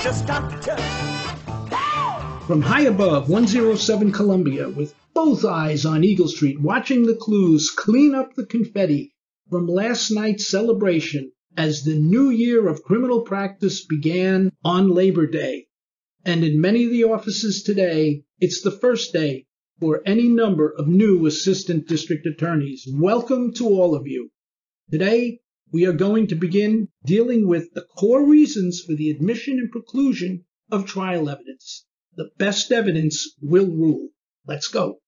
From high above 107 Columbia, with both eyes on Eagle Street, watching the clues clean up the confetti from last night's celebration as the new year of criminal practice began on Labor Day. And in many of the offices today, it's the first day for any number of new assistant district attorneys. Welcome to all of you. Today, we are going to begin dealing with the core reasons for the admission and preclusion of trial evidence. The best evidence will rule. Let's go.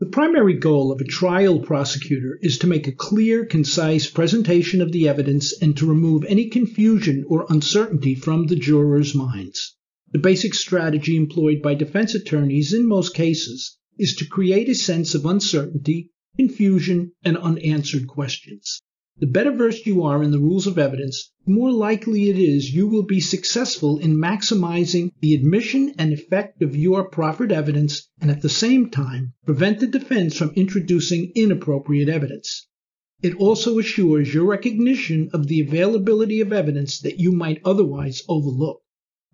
The primary goal of a trial prosecutor is to make a clear, concise presentation of the evidence and to remove any confusion or uncertainty from the jurors' minds. The basic strategy employed by defense attorneys in most cases is to create a sense of uncertainty, confusion, and unanswered questions. The better versed you are in the rules of evidence, the more likely it is you will be successful in maximizing the admission and effect of your proffered evidence and at the same time prevent the defense from introducing inappropriate evidence. It also assures your recognition of the availability of evidence that you might otherwise overlook.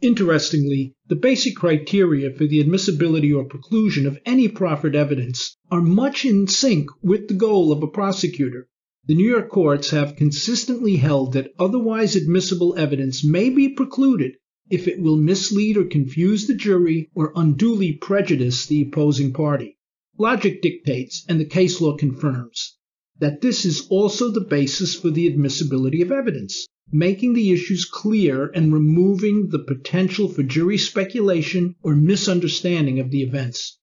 Interestingly, the basic criteria for the admissibility or preclusion of any proffered evidence are much in sync with the goal of a prosecutor. The New York courts have consistently held that otherwise admissible evidence may be precluded if it will mislead or confuse the jury or unduly prejudice the opposing party. Logic dictates, and the case law confirms, that this is also the basis for the admissibility of evidence, making the issues clear and removing the potential for jury speculation or misunderstanding of the events.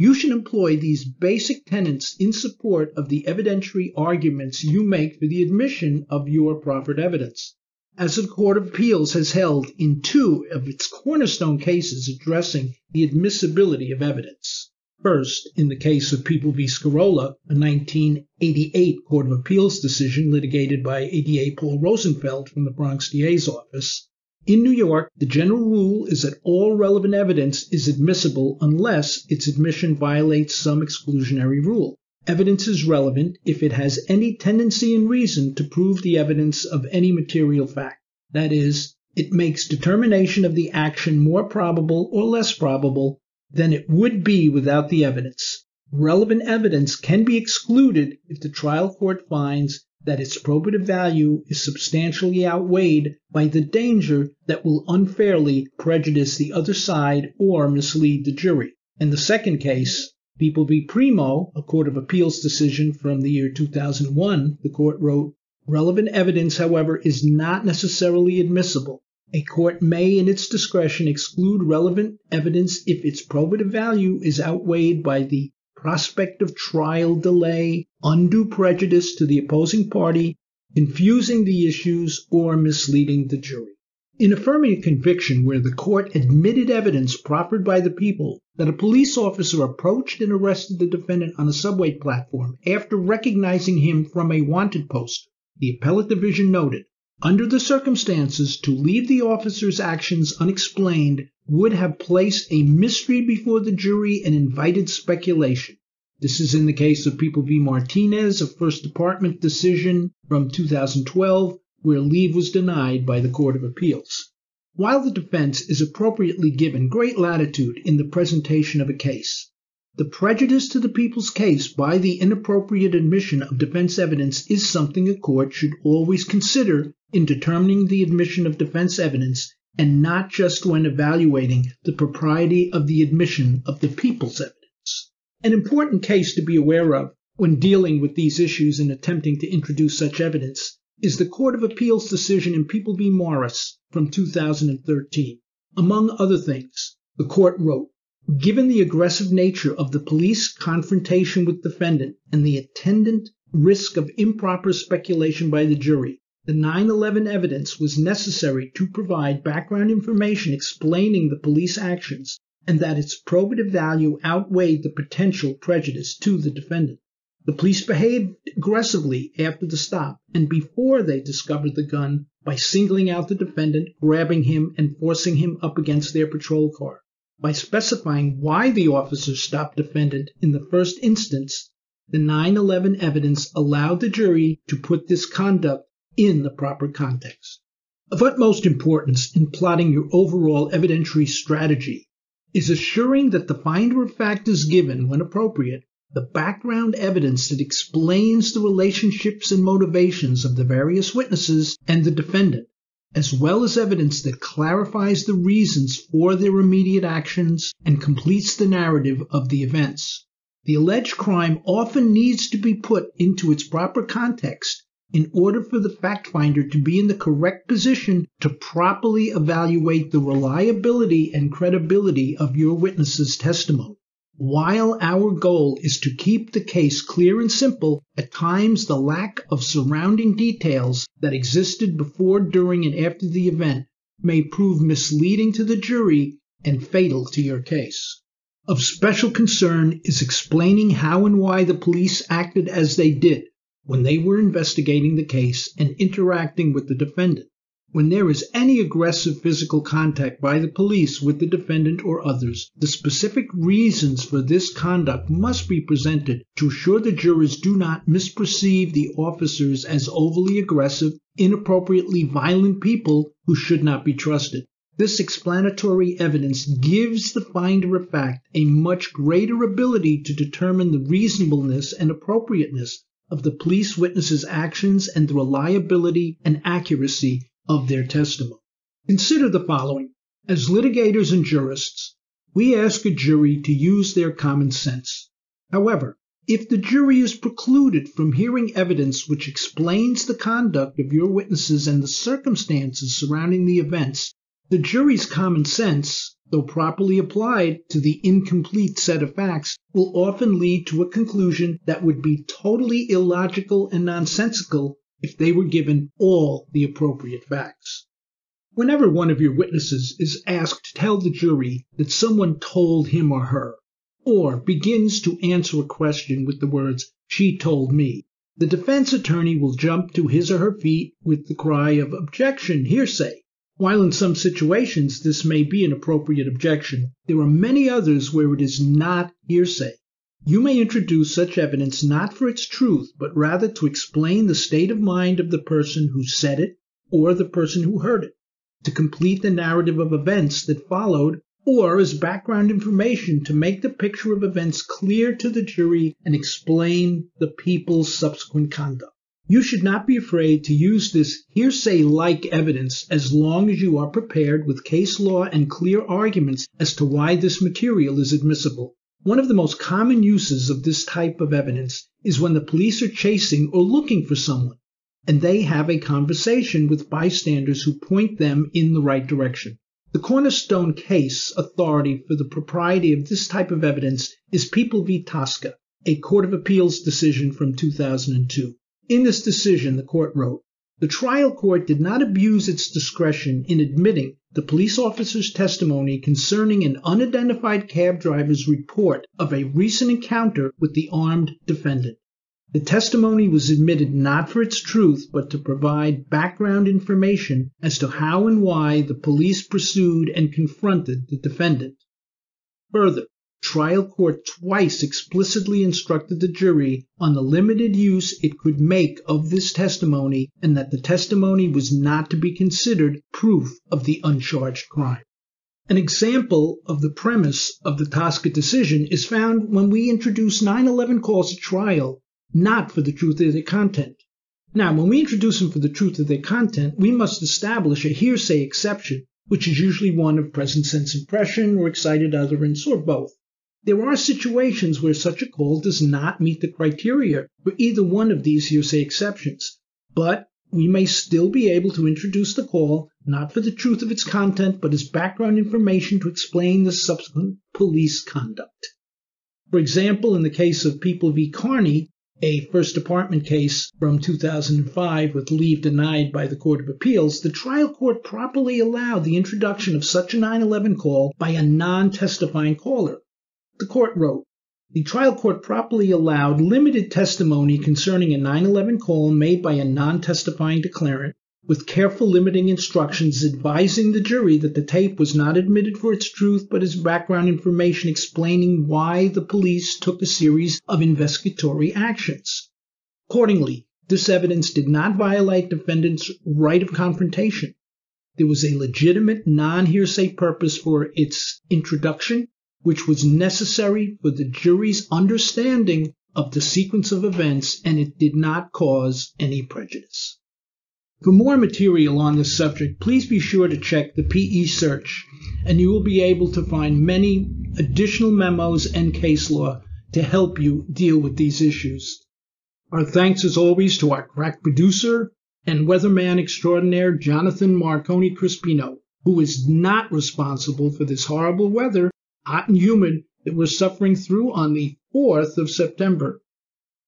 You should employ these basic tenets in support of the evidentiary arguments you make for the admission of your proffered evidence. As the Court of Appeals has held in two of its cornerstone cases addressing the admissibility of evidence. First, in the case of People v. Scarola, a 1988 Court of Appeals decision litigated by ADA Paul Rosenfeld from the Bronx DA's office, in New York, the general rule is that all relevant evidence is admissible unless its admission violates some exclusionary rule. Evidence is relevant if it has any tendency and reason to prove the evidence of any material fact. That is, it makes determination of the action more probable or less probable than it would be without the evidence. Relevant evidence can be excluded if the trial court finds that its probative value is substantially outweighed by the danger that will unfairly prejudice the other side or mislead the jury. In the second case, People v. Primo, a Court of Appeals decision from the year 2001, the court wrote, Relevant evidence, however, is not necessarily admissible. A court may, in its discretion, exclude relevant evidence if its probative value is outweighed by the prospect of trial delay, undue prejudice to the opposing party, confusing the issues, or misleading the jury. In affirming a conviction where the court admitted evidence proffered by the people that a police officer approached and arrested the defendant on a subway platform after recognizing him from a wanted poster, the appellate division noted, under the circumstances, to leave the officer's actions unexplained would have placed a mystery before the jury and invited speculation. This is in the case of People v. Martinez, a First Department decision from 2012, where leave was denied by the Court of Appeals. While the defense is appropriately given great latitude in the presentation of a case, the prejudice to the people's case by the inappropriate admission of defense evidence is something a court should always consider in determining the admission of defense evidence and not just when evaluating the propriety of the admission of the people's evidence. An important case to be aware of when dealing with these issues and attempting to introduce such evidence is the Court of Appeals decision in People v. Morris from 2013. Among other things, the court wrote, Given the aggressive nature of the police confrontation with defendant and the attendant risk of improper speculation by the jury, the 9-11 evidence was necessary to provide background information explaining the police actions and that its probative value outweighed the potential prejudice to the defendant. The police behaved aggressively after the stop and before they discovered the gun by singling out the defendant, grabbing him, and forcing him up against their patrol car. By specifying why the officers stopped defendant in the first instance, the 9-11 evidence allowed the jury to put this conduct in the proper context. Of utmost importance in plotting your overall evidentiary strategy is assuring that the finder of fact is given, when appropriate, the background evidence that explains the relationships and motivations of the various witnesses and the defendant, as well as evidence that clarifies the reasons for their immediate actions and completes the narrative of the events. The alleged crime often needs to be put into its proper context in order for the fact finder to be in the correct position to properly evaluate the reliability and credibility of your witness's testimony. While our goal is to keep the case clear and simple, at times the lack of surrounding details that existed before, during, and after the event may prove misleading to the jury and fatal to your case. Of special concern is explaining how and why the police acted as they did when they were investigating the case and interacting with the defendant. When there is any aggressive physical contact by the police with the defendant or others, the specific reasons for this conduct must be presented to assure the jurors do not misperceive the officers as overly aggressive, inappropriately violent people who should not be trusted. This explanatory evidence gives the finder of fact a much greater ability to determine the reasonableness and appropriateness of the police witnesses' actions and the reliability and accuracy of their testimony. Consider the following. As litigators and jurists, we ask a jury to use their common sense. However, if the jury is precluded from hearing evidence which explains the conduct of your witnesses and the circumstances surrounding the events, the jury's common sense though properly applied to the incomplete set of facts, will often lead to a conclusion that would be totally illogical and nonsensical if they were given all the appropriate facts. Whenever one of your witnesses is asked to tell the jury that someone told him or her, or begins to answer a question with the words, she told me, the defense attorney will jump to his or her feet with the cry of objection, hearsay, while in some situations this may be an appropriate objection, there are many others where it is not hearsay. You may introduce such evidence not for its truth, but rather to explain the state of mind of the person who said it or the person who heard it, to complete the narrative of events that followed, or as background information to make the picture of events clear to the jury and explain the people's subsequent conduct. You should not be afraid to use this hearsay like evidence as long as you are prepared with case law and clear arguments as to why this material is admissible. One of the most common uses of this type of evidence is when the police are chasing or looking for someone, and they have a conversation with bystanders who point them in the right direction. The cornerstone case authority for the propriety of this type of evidence is People v. Tosca, a Court of Appeals decision from 2002. In this decision, the court wrote, the trial court did not abuse its discretion in admitting the police officer's testimony concerning an unidentified cab driver's report of a recent encounter with the armed defendant. The testimony was admitted not for its truth, but to provide background information as to how and why the police pursued and confronted the defendant. Further, trial court twice explicitly instructed the jury on the limited use it could make of this testimony and that the testimony was not to be considered proof of the uncharged crime. An example of the premise of the Tosca decision is found when we introduce 911 calls at trial not for the truth of their content. Now, when we introduce them for the truth of their content, we must establish a hearsay exception, which is usually one of present sense impression or excited utterance or both. There are situations where such a call does not meet the criteria for either one of these hearsay exceptions, but we may still be able to introduce the call not for the truth of its content, but as background information to explain the subsequent police conduct. For example, in the case of People v. Carney, a First Department case from 2005 with leave denied by the Court of Appeals, the trial court properly allowed the introduction of such a 911 call by a non testifying caller. The court wrote, the trial court properly allowed limited testimony concerning a 9-11 call made by a non testifying declarant, with careful limiting instructions advising the jury that the tape was not admitted for its truth but as background information explaining why the police took a series of investigatory actions. Accordingly, this evidence did not violate defendant's right of confrontation. There was a legitimate non hearsay purpose for its introduction, which was necessary for the jury's understanding of the sequence of events, and it did not cause any prejudice. For more material on this subject, please be sure to check the PE search, and you will be able to find many additional memos and case law to help you deal with these issues. Our thanks, as always, to our crack producer and weatherman extraordinaire, Jonathan Marconi Crispino, who is not responsible for this horrible weather, hot and humid, that we're suffering through on the 4th of September.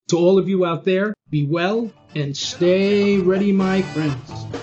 To all of you out there, be well and stay ready, my friends.